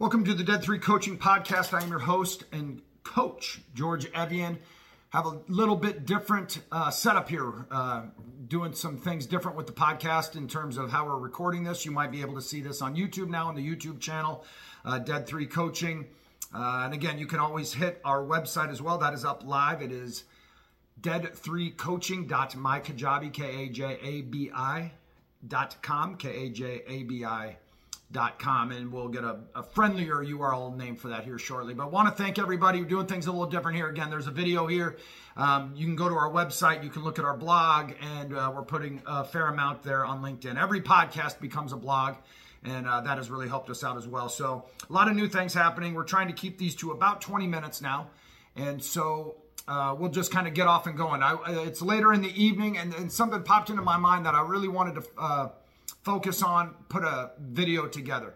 Welcome to the Dead Three Coaching Podcast. I am your host and coach, George Evian. Have a little bit different uh, setup here, uh, doing some things different with the podcast in terms of how we're recording this. You might be able to see this on YouTube now on the YouTube channel, uh, Dead Three Coaching. Uh, and again, you can always hit our website as well. That is up live. It is dead3coaching.mykajabi, K-A-J-A-B-I dot com, K-A-J-A-B-I dot com and we'll get a, a, friendlier url name for that here shortly. But want to thank everybody We're doing things a little different here. Again there's a video here. Um, you can go to our website you can look at our blog and uh, we're putting a fair amount there on linkedin. Every podcast becomes a blog and uh, that has really helped us out as well. So a lot of new things happening. We're trying to keep these to about 20 minutes now and so uh, we'll just kind of get off and going. I, it's later in the evening and, and, something popped into my mind that i really wanted to uh, focus on, put a video together.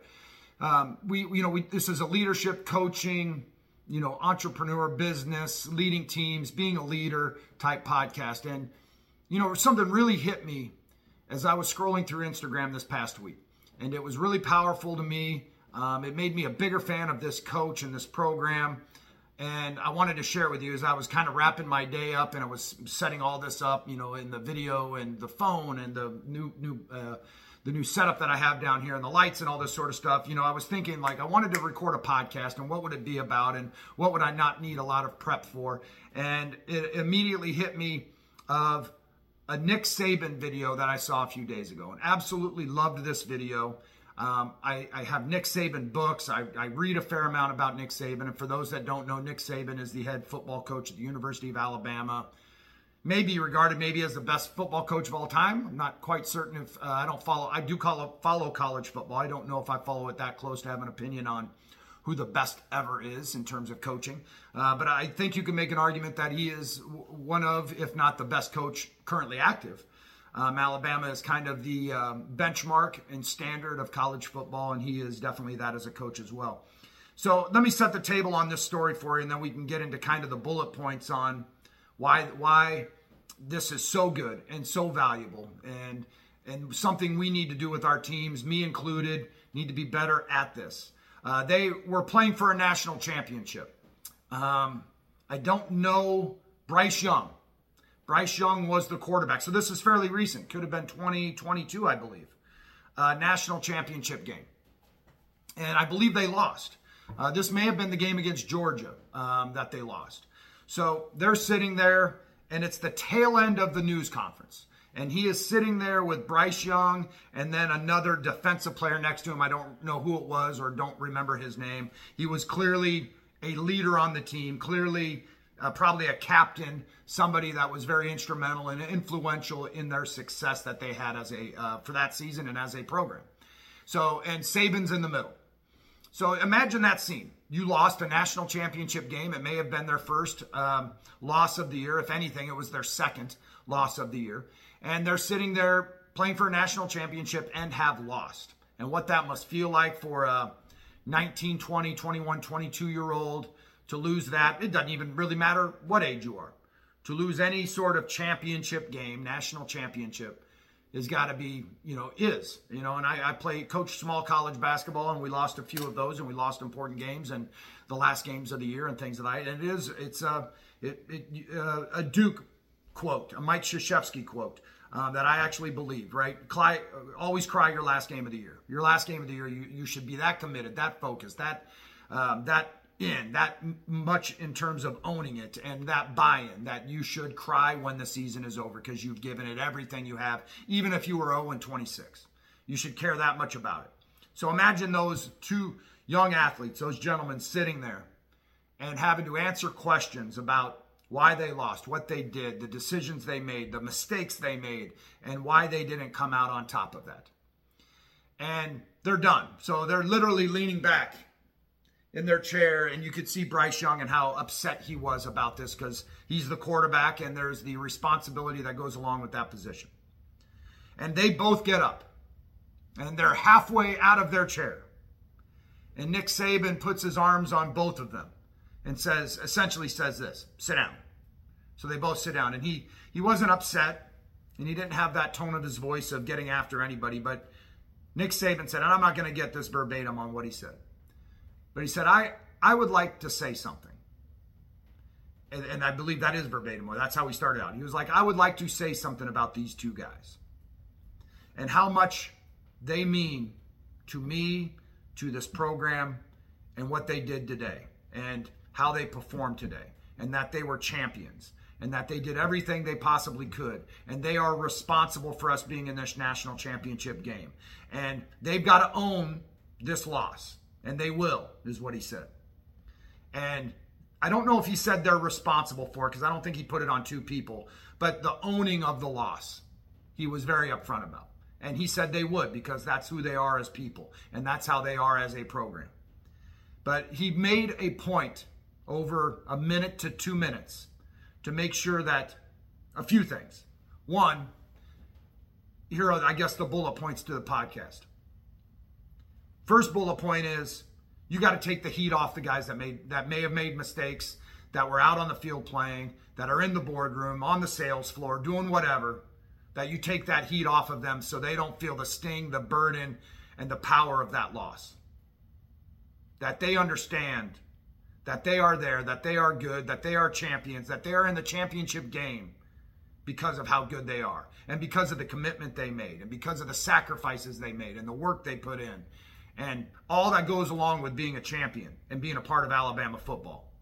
Um, we, you know, we, this is a leadership coaching, you know, entrepreneur business, leading teams, being a leader type podcast. And, you know, something really hit me as I was scrolling through Instagram this past week. And it was really powerful to me. Um, it made me a bigger fan of this coach and this program. And I wanted to share with you as I was kind of wrapping my day up and I was setting all this up, you know, in the video and the phone and the new, new, uh, the new setup that I have down here and the lights and all this sort of stuff, you know, I was thinking like I wanted to record a podcast and what would it be about and what would I not need a lot of prep for? And it immediately hit me of a Nick Saban video that I saw a few days ago and absolutely loved this video. Um, I, I, have Nick Saban books. I, I, read a fair amount about Nick Saban. And for those that don't know, Nick Saban is the head football coach at the University of Alabama maybe regarded maybe as the best football coach of all time. I'm not quite certain if uh, I don't follow. I do call, follow college football. I don't know if I follow it that close to have an opinion on who the best ever is in terms of coaching. Uh, but I think you can make an argument that he is one of, if not the best coach currently active. Um, Alabama is kind of the um, benchmark and standard of college football, and he is definitely that as a coach as well. So let me set the table on this story for you, and then we can get into kind of the bullet points on why why this is so good and so valuable and and something we need to do with our teams, me included, need to be better at this. Uh, they were playing for a national championship. Um, I don't know Bryce Young. Bryce Young was the quarterback. So this is fairly recent. Could have been 2022, I believe. Uh, national championship game. And I believe they lost. Uh, this may have been the game against Georgia um, that they lost. So they're sitting there, and it's the tail end of the news conference. And he is sitting there with Bryce Young and then another defensive player next to him. I don't know who it was or don't remember his name. He was clearly a leader on the team, clearly uh, probably a captain, somebody that was very instrumental and influential in their success that they had as a uh, for that season and as a program. So and Saban's in the middle. So imagine that scene you lost a national championship game. It may have been their first um, loss of the year. If anything, it was their second loss of the year. And they're sitting there playing for a national championship and have lost. And what that must feel like for a 19, 20, 21, 22 year old to lose that. It doesn't even really matter what age you are. To lose any sort of championship game, national championship, has got to be, you know, is, you know, and I, I play, coach small college basketball and we lost a few of those and we lost important games and the last games of the year and things like that. And it is, it's a, it, it, uh, a Duke quote, a Mike Krzyzewski quote. Uh, that I actually believe, right? Cry, always cry your last game of the year. Your last game of the year, you, you should be that committed, that focused, that um, that in that much in terms of owning it and that buy-in that you should cry when the season is over because you've given it everything you have even if you were 0 and 26 you should care that much about it. So imagine those two young athletes those gentlemen sitting there and having to answer questions about why they lost what they did the decisions they made the mistakes they made and why they didn't come out on top of that. And they're done. So they're literally leaning back in their chair, and you could see Bryce Young and how upset he was about this because he's the quarterback and there's the responsibility that goes along with that position. And they both get up and they're halfway out of their chair. And Nick Saban puts his arms on both of them and says, essentially says this sit down. So they both sit down. And he, he wasn't upset and he didn't have that tone of his voice of getting after anybody, but Nick Saban said, and I'm not going to get this verbatim on what he said. But he said, I, I would like to say something. And, and I believe that is verbatim, that's how he started out. He was like, I would like to say something about these two guys and how much they mean to me, to this program, and what they did today, and how they performed today, and that they were champions, and that they did everything they possibly could, and they are responsible for us being in this national championship game. And they've got to own this loss, and they will, is what he said. And I don't know if he said they're responsible for it because I don't think he put it on two people, but the owning of the loss, he was very upfront about. And he said they would because that's who they are as people and that's how they are as a program. But he made a point over a minute to two minutes to make sure that a few things. One, here are, I guess, the bullet points to the podcast. First bullet point is you got to take the heat off the guys that made that may have made mistakes, that were out on the field playing, that are in the boardroom, on the sales floor, doing whatever that you take that heat off of them so they don't feel the sting, the burden, and the power of that loss. That they understand that they are there, that they are good, that they are champions, that they are in the championship game because of how good they are, and because of the commitment they made, and because of the sacrifices they made, and the work they put in, and all that goes along with being a champion and being a part of Alabama football.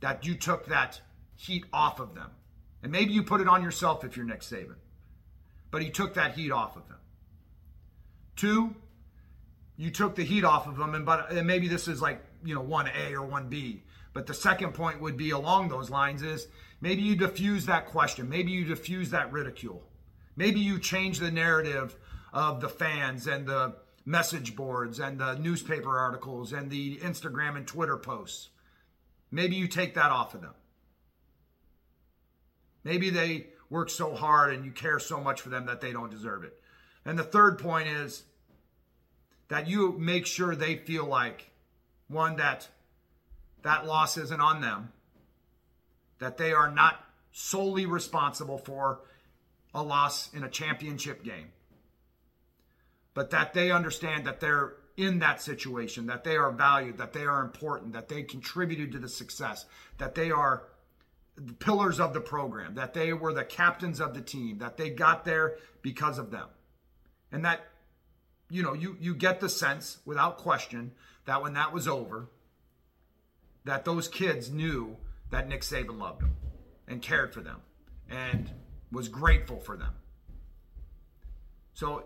That you took that heat off of them and maybe you put it on yourself if you're Nick Saban. But he took that heat off of them. Two, you took the heat off of them, and but and maybe this is like you know one A or one B. But the second point would be along those lines is maybe you diffuse that question, maybe you diffuse that ridicule, maybe you change the narrative of the fans and the message boards and the newspaper articles and the Instagram and Twitter posts. Maybe you take that off of them. Maybe they work so hard and you care so much for them that they don't deserve it. And the third point is that you make sure they feel like one that that loss isn't on them, that they are not solely responsible for a loss in a championship game, but that they understand that they're in that situation, that they are valued, that they are important, that they contributed to the success, that they are pillars of the program, that they were the captains of the team, that they got there because of them. And that, you know, you, you get the sense without question that when that was over, that those kids knew that Nick Saban loved them and cared for them and was grateful for them. So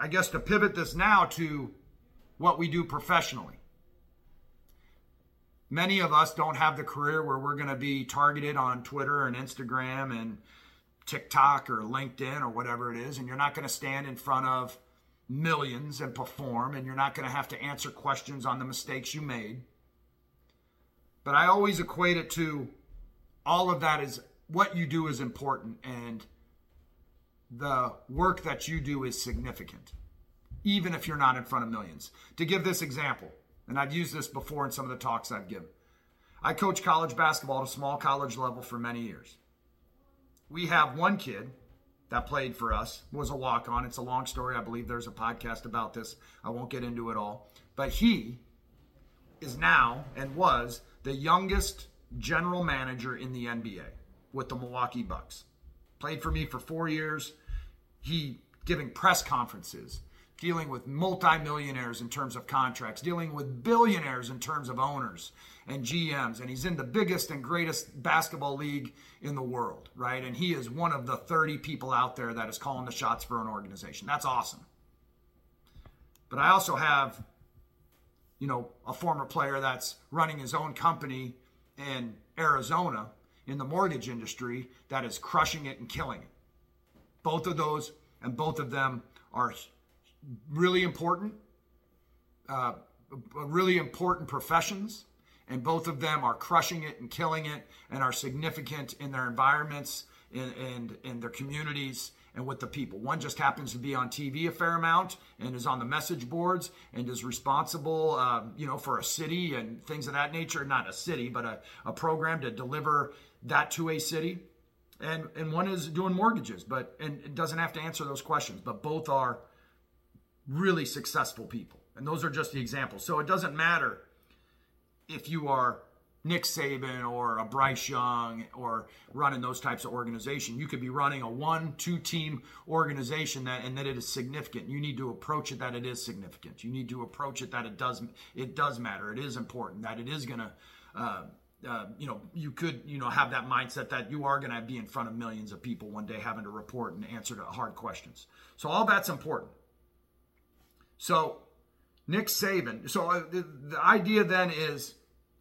I guess to pivot this now to what we do professionally many of us don't have the career where we're going to be targeted on Twitter and Instagram and TikTok or LinkedIn or whatever it is. And you're not going to stand in front of millions and perform, and you're not going to have to answer questions on the mistakes you made. But I always equate it to all of that is what you do is important and the work that you do is significant, even if you're not in front of millions. To give this example, and I've used this before in some of the talks I've given. I coach college basketball at a small college level for many years. We have one kid that played for us, was a walk on. It's a long story. I believe there's a podcast about this. I won't get into it all. But he is now and was the youngest general manager in the NBA with the Milwaukee Bucks. Played for me for four years. He giving press conferences dealing with multimillionaires in terms of contracts, dealing with billionaires in terms of owners and GMs. And he's in the biggest and greatest basketball league in the world, right? And he is one of the 30 people out there that is calling the shots for an organization. That's awesome. But I also have, you know, a former player that's running his own company in Arizona in the mortgage industry that is crushing it and killing it. Both of those and both of them are really important, uh, really important professions, and both of them are crushing it and killing it, and are significant in their environments and in, their communities and with the people. One just happens to be on TV a fair amount and is on the message boards and is responsible, um, you know, for a city and things of that nature. Not a city, but a, a program to deliver that to a city. And and one is doing mortgages, but and it doesn't have to answer those questions. But both are really successful people. And those are just the examples. So it doesn't matter if you are Nick Saban or a Bryce Young or running those types of organization. You could be running a one, two team organization that and that it is significant. You need to approach it that it is significant. You need to approach it that it does it does matter. It is important that it is to. Uh, uh, you know, you could, you know, have that mindset that you are going to be in front of millions of people one day having to report and answer to hard questions. So all that's important. So Nick Saban. So uh, the, the idea then is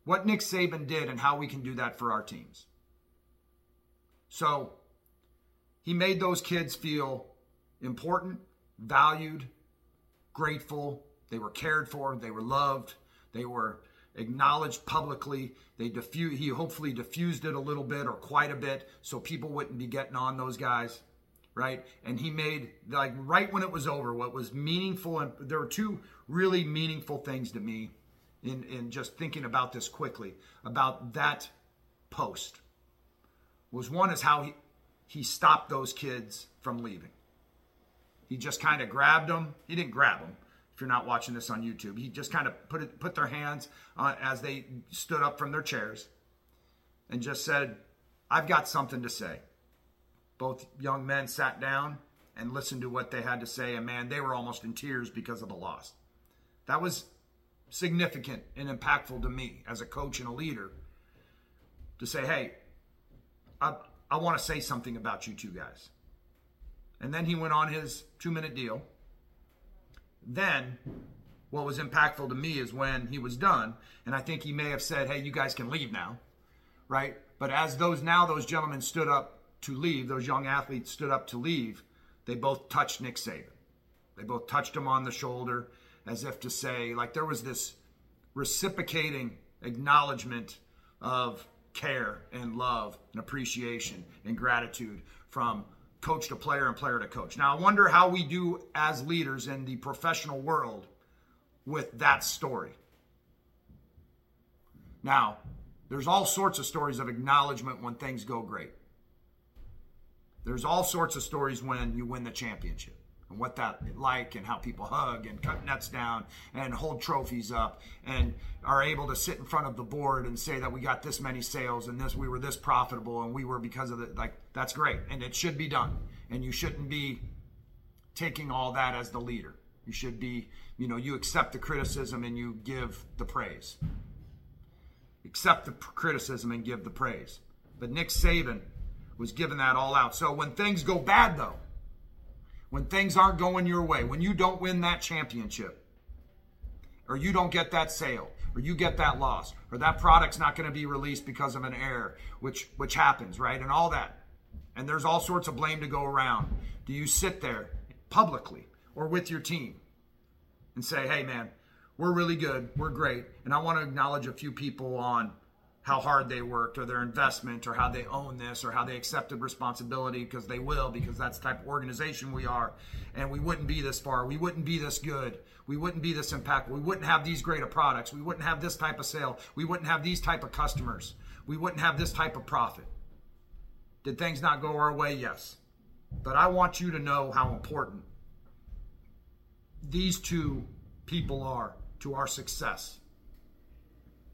what Nick Saban did and how we can do that for our teams. So he made those kids feel important, valued, grateful. They were cared for, they were loved, they were acknowledged publicly. They diffuse, he hopefully diffused it a little bit or quite a bit so people wouldn't be getting on those guys, right? And he made like right when it was over, what was meaningful and there were two really meaningful things to me in, in just thinking about this quickly about that post was one is how he, he stopped those kids from leaving. He just kind of grabbed them. He didn't grab them. If you're not watching this on YouTube, he just kind of put it, put their hands on as they stood up from their chairs, and just said, "I've got something to say." Both young men sat down and listened to what they had to say, and man, they were almost in tears because of the loss. That was significant and impactful to me as a coach and a leader to say, hey, I, I want to say something about you two guys. And then he went on his two minute deal. Then, what was impactful to me is when he was done, and I think he may have said, hey, you guys can leave now, right? But as those now, those gentlemen stood up to leave, those young athletes stood up to leave, they both touched Nick Saban. They both touched him on the shoulder as if to say, like there was this reciprocating acknowledgement of care and love and appreciation and gratitude from coach to player and player to coach. Now, I wonder how we do as leaders in the professional world with that story. Now, there's all sorts of stories of acknowledgement when things go great. There's all sorts of stories when you win the championship and what that like and how people hug and cut nets down and hold trophies up and are able to sit in front of the board and say that we got this many sales and this we were this profitable and we were because of it like that's great and it should be done. And you shouldn't be taking all that as the leader. You should be you know you accept the criticism and you give the praise. Accept the criticism and give the praise. But nick saban was giving that all out. So when things go bad though when things aren't going your way, when you don't win that championship, or you don't get that sale, or you get that loss, or that product's not going to be released because of an error, which which happens, right? And all that. And there's all sorts of blame to go around. Do you sit there publicly or with your team and say, "Hey man, we're really good. We're great." And I want to acknowledge a few people on how hard they worked or their investment or how they own this or how they accepted responsibility because they will because that's the type of organization we are. And we wouldn't be this far. We wouldn't be this good. We wouldn't be this impactful. We wouldn't have these great of products. We wouldn't have this type of sale. We wouldn't have these type of customers. We wouldn't have this type of profit. Did things not go our way? Yes. But i want you to know how important these two people are to our success.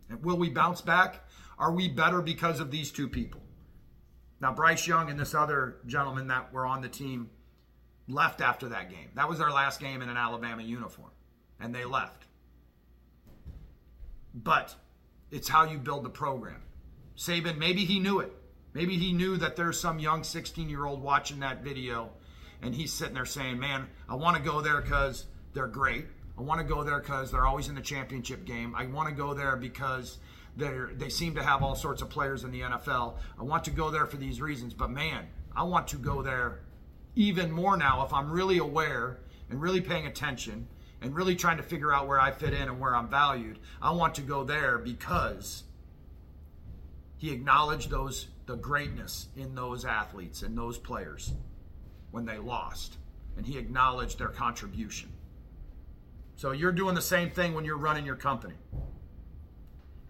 And will we bounce back are we better because of these two people? Now, Bryce Young and this other gentleman that were on the team left after that game. That was their last game in an Alabama uniform, and they left. But it's how you build the program. Saban, maybe he knew it. Maybe he knew that there's some young 16 year old watching that video, and he's sitting there saying, Man, I want to go there because they're great. I want to go there because they're always in the championship game. I want to go there because they they seem to have all sorts of players in the NFL. I want to go there for these reasons, but man, I want to go there even more now if I'm really aware and really paying attention and really trying to figure out where I fit in and where I'm valued. I want to go there because he acknowledged those the greatness in those athletes and those players when they lost and he acknowledged their contribution. So you're doing the same thing when you're running your company.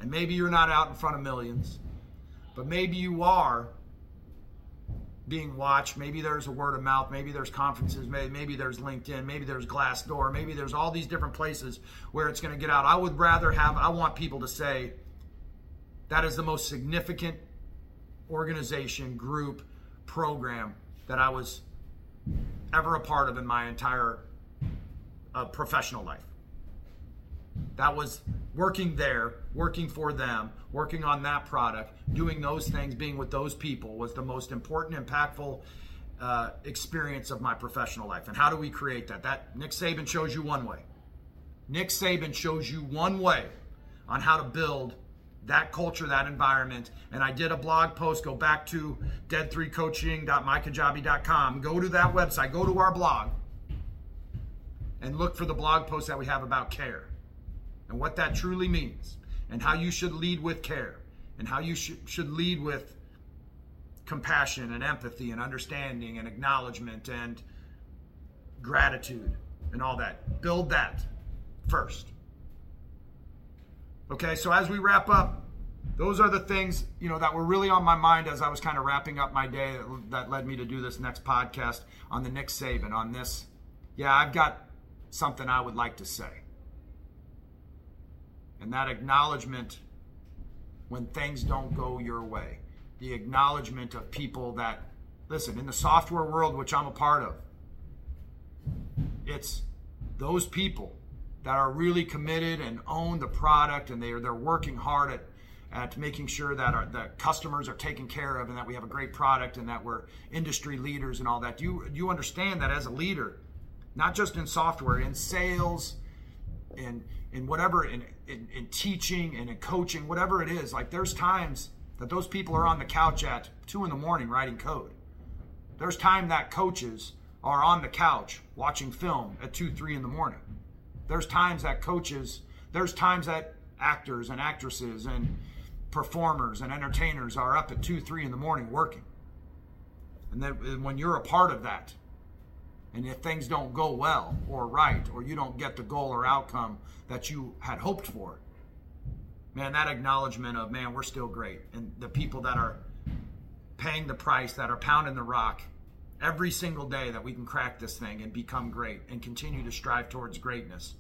And maybe you're not out in front of millions, but maybe you are being watched. Maybe there's a word of mouth. Maybe there's conferences. Maybe, maybe there's LinkedIn. Maybe there's Glassdoor. Maybe there's all these different places where it's going to get out. I would rather have, I want people to say, That is the most significant organization, group, program that I was ever a part of in my entire uh, professional life. That was working there, working for them, working on that product, doing those things, being with those people was the most important, impactful uh, experience of my professional life. And how do we create that? That Nick Saban shows you one way. Nick Saban shows you one way on how to build that culture, that environment. And I did a blog post. Go back to dead3coaching.mykajabi.com. Go to that website. Go to our blog and look for the blog post that we have about care and what that truly means and how you should lead with care and how you should, should lead with compassion and empathy and understanding and acknowledgement and gratitude and all that. Build that first. Okay, so as we wrap up, those are the things you know that were really on my mind as I was kind of wrapping up my day that, that led me to do this next podcast on the Nick Saban on this. Yeah, I've got something I would like to say. And that acknowledgement when things don't go your way. The acknowledgement of people that, listen, in the software world, which I'm a part of, it's those people that are really committed and own the product and they're, they're working hard at, at making sure that our that customers are taken care of and that we have a great product and that we're industry leaders and all that. Do you, do you understand that as a leader, not just in software, in sales, in in whatever in, in, in teaching and in coaching, whatever it is, like there's times that those people are on the couch at two in the morning writing code. There's time that coaches are on the couch watching film at two, three in the morning. There's times that coaches, there's times that actors and actresses and performers and entertainers are up at two, three in the morning working. And then when you're a part of that, and if things don't go well or right, or you don't get the goal or outcome that you had hoped for, man, that acknowledgement of, man, we're still great. And the people that are paying the price, that are pounding the rock every single day that we can crack this thing and become great and continue to strive towards greatness,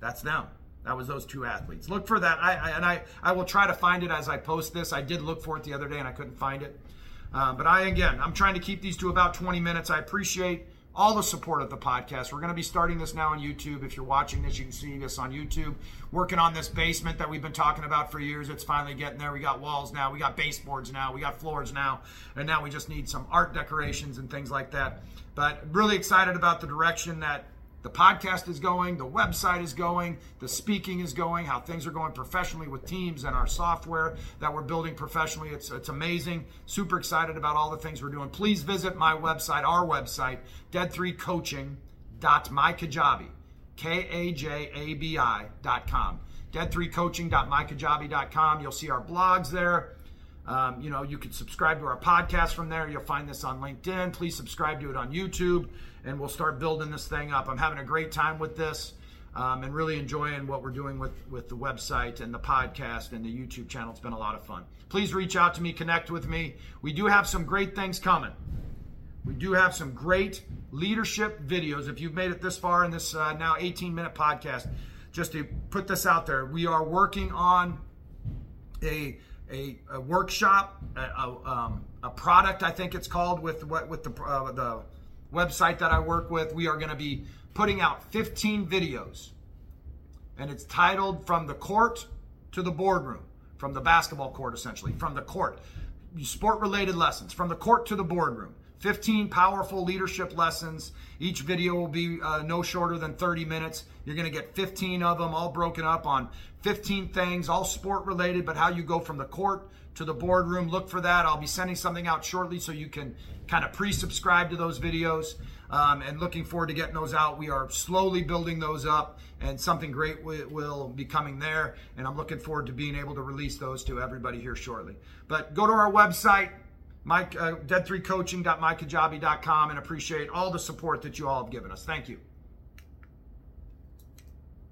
that's them. That was those two athletes. Look for that. I, I, and I, I will try to find it as I post this. I did look for it the other day and I couldn't find it. Uh, but I, again, I'm trying to keep these to about 20 minutes. I appreciate all the support of the podcast. We're going to be starting this now on YouTube. If you're watching this, you can see this on YouTube. Working on this basement that we've been talking about for years. It's finally getting there. We got walls now. We got baseboards now. We got floors now. And now we just need some art decorations and things like that. But really excited about the direction that the podcast is going, the website is going, the speaking is going, how things are going professionally with teams and our software that we're building professionally. It's, it's amazing. Super excited about all the things we're doing. Please visit my website, our website, dead3coaching.mykajabi, K-A-J-A-B-I dot com. Dead3coaching.mykajabi.com. You'll see our blogs there. Um, you know, you can subscribe to our podcast from there. You'll find this on LinkedIn. Please subscribe to it on YouTube, and we'll start building this thing up. I'm having a great time with this, um, and really enjoying what we're doing with with the website and the podcast and the YouTube channel. It's been a lot of fun. Please reach out to me, connect with me. We do have some great things coming. We do have some great leadership videos. If you've made it this far in this uh, now 18 minute podcast, just to put this out there, we are working on a a, a workshop, a, a, um, a, product, I think it's called, with what with the uh, the website that I work with. We are going to be putting out 15 videos, and it's titled "From the Court to the Boardroom," from the basketball court, essentially, from the court, sport-related lessons, from the court to the boardroom. 15 powerful leadership lessons. Each video will be uh, no shorter than 30 minutes. You're going to get 15 of them, all broken up on 15 things, all sport related, but how you go from the court to the boardroom. Look for that. I'll be sending something out shortly so you can kind of pre subscribe to those videos. Um, and looking forward to getting those out. We are slowly building those up, and something great w- will be coming there. And I'm looking forward to being able to release those to everybody here shortly. But go to our website, Mike, uh, dead3coaching.mykajabi.com and appreciate all the support that you all have given us. Thank you.